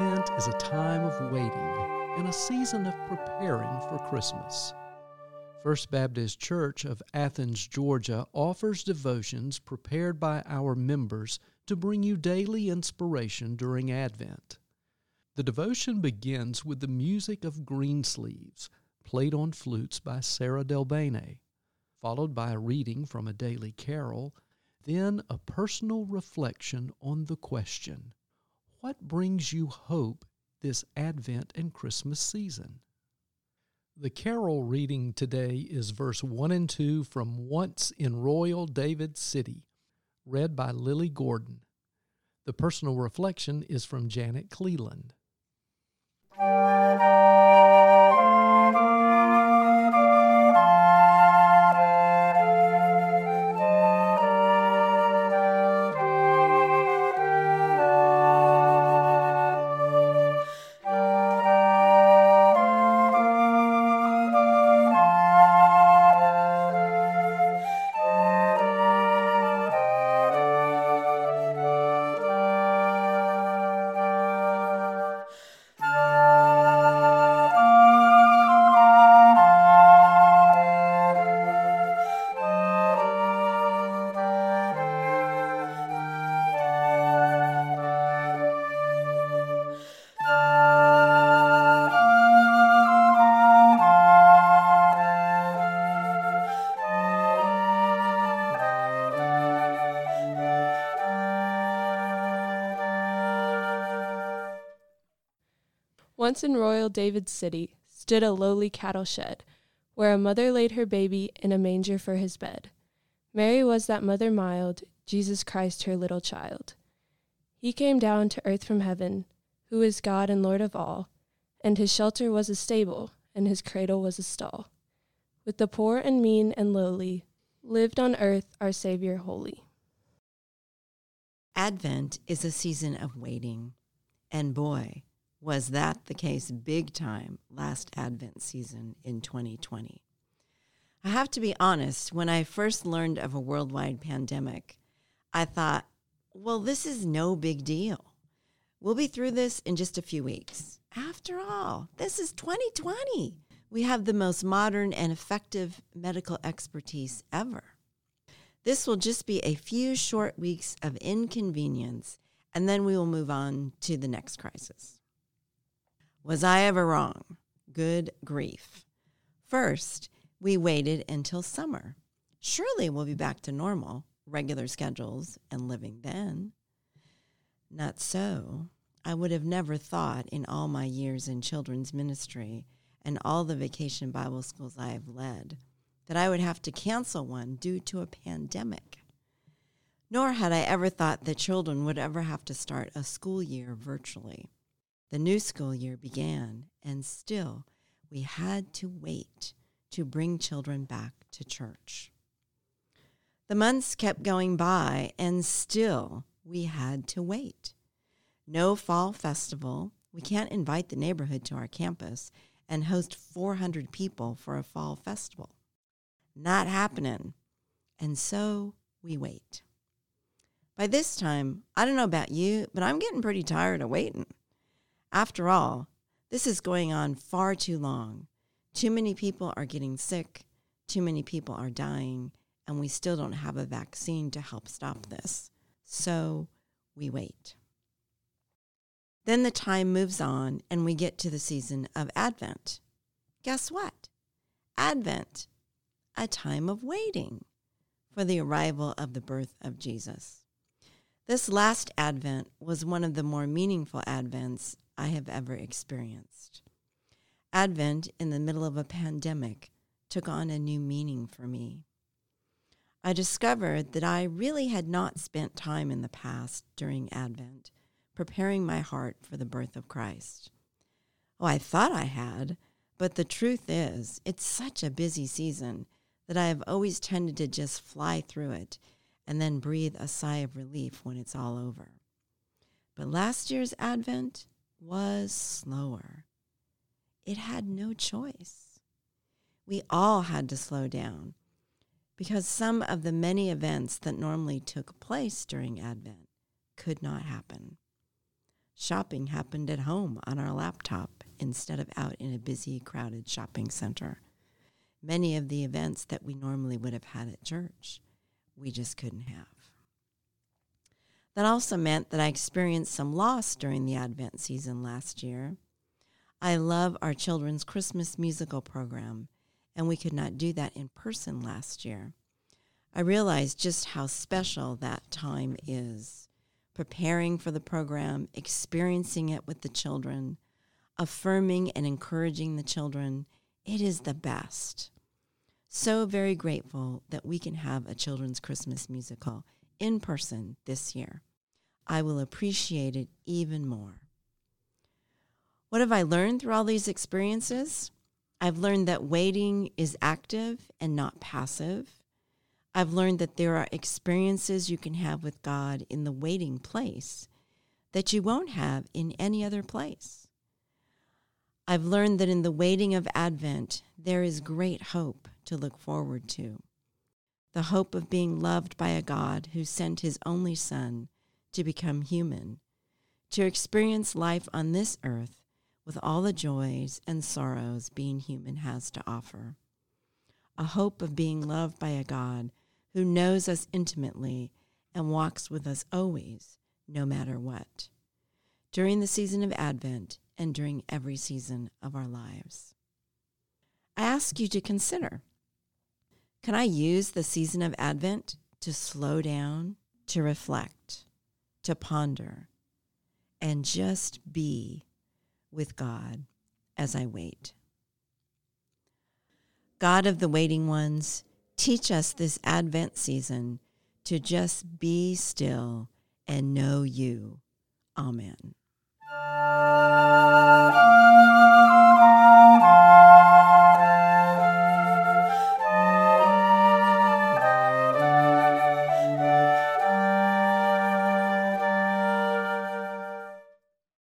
Advent is a time of waiting and a season of preparing for Christmas. First Baptist Church of Athens, Georgia offers devotions prepared by our members to bring you daily inspiration during Advent. The devotion begins with the music of Greensleeves, played on flutes by Sarah Delbene, followed by a reading from a daily carol, then a personal reflection on the question What brings you hope this Advent and Christmas season? The carol reading today is verse 1 and 2 from Once in Royal David City, read by Lily Gordon. The personal reflection is from Janet Cleland. Once in royal David's city stood a lowly cattle shed, where a mother laid her baby in a manger for his bed. Mary was that mother mild, Jesus Christ her little child. He came down to earth from heaven, who is God and Lord of all, and his shelter was a stable, and his cradle was a stall. With the poor and mean and lowly, lived on earth our Savior holy. Advent is a season of waiting, and boy, was that the case big time last Advent season in 2020. I have to be honest, when I first learned of a worldwide pandemic, I thought, well, this is no big deal. We'll be through this in just a few weeks. After all, this is 2020. We have the most modern and effective medical expertise ever. This will just be a few short weeks of inconvenience, and then we will move on to the next crisis. Was I ever wrong? Good grief. First, we waited until summer. Surely we'll be back to normal, regular schedules, and living then. Not so. I would have never thought in all my years in children's ministry and all the vacation Bible schools I have led that I would have to cancel one due to a pandemic. Nor had I ever thought that children would ever have to start a school year virtually. The new school year began, and still we had to wait to bring children back to church. The months kept going by, and still we had to wait. No fall festival. We can't invite the neighborhood to our campus and host 400 people for a fall festival. Not happening. And so we wait. By this time, I don't know about you, but I'm getting pretty tired of waiting. After all, this is going on far too long. Too many people are getting sick, too many people are dying, and we still don't have a vaccine to help stop this. So we wait. Then the time moves on and we get to the season of Advent. Guess what? Advent, a time of waiting for the arrival of the birth of Jesus. This last Advent was one of the more meaningful Advents I have ever experienced. Advent in the middle of a pandemic took on a new meaning for me. I discovered that I really had not spent time in the past during Advent preparing my heart for the birth of Christ. Oh, I thought I had, but the truth is, it's such a busy season that I have always tended to just fly through it and then breathe a sigh of relief when it's all over. But last year's Advent, was slower. It had no choice. We all had to slow down because some of the many events that normally took place during Advent could not happen. Shopping happened at home on our laptop instead of out in a busy, crowded shopping center. Many of the events that we normally would have had at church, we just couldn't have. That also meant that I experienced some loss during the Advent season last year. I love our children's Christmas musical program, and we could not do that in person last year. I realized just how special that time is preparing for the program, experiencing it with the children, affirming and encouraging the children. It is the best. So very grateful that we can have a children's Christmas musical in person this year. I will appreciate it even more. What have I learned through all these experiences? I've learned that waiting is active and not passive. I've learned that there are experiences you can have with God in the waiting place that you won't have in any other place. I've learned that in the waiting of Advent, there is great hope to look forward to. The hope of being loved by a God who sent his only Son to become human, to experience life on this earth with all the joys and sorrows being human has to offer. A hope of being loved by a God who knows us intimately and walks with us always, no matter what, during the season of Advent and during every season of our lives. I ask you to consider can I use the season of Advent to slow down, to reflect, to ponder, and just be with God as I wait? God of the waiting ones, Teach us this Advent season to just be still and know you. Amen.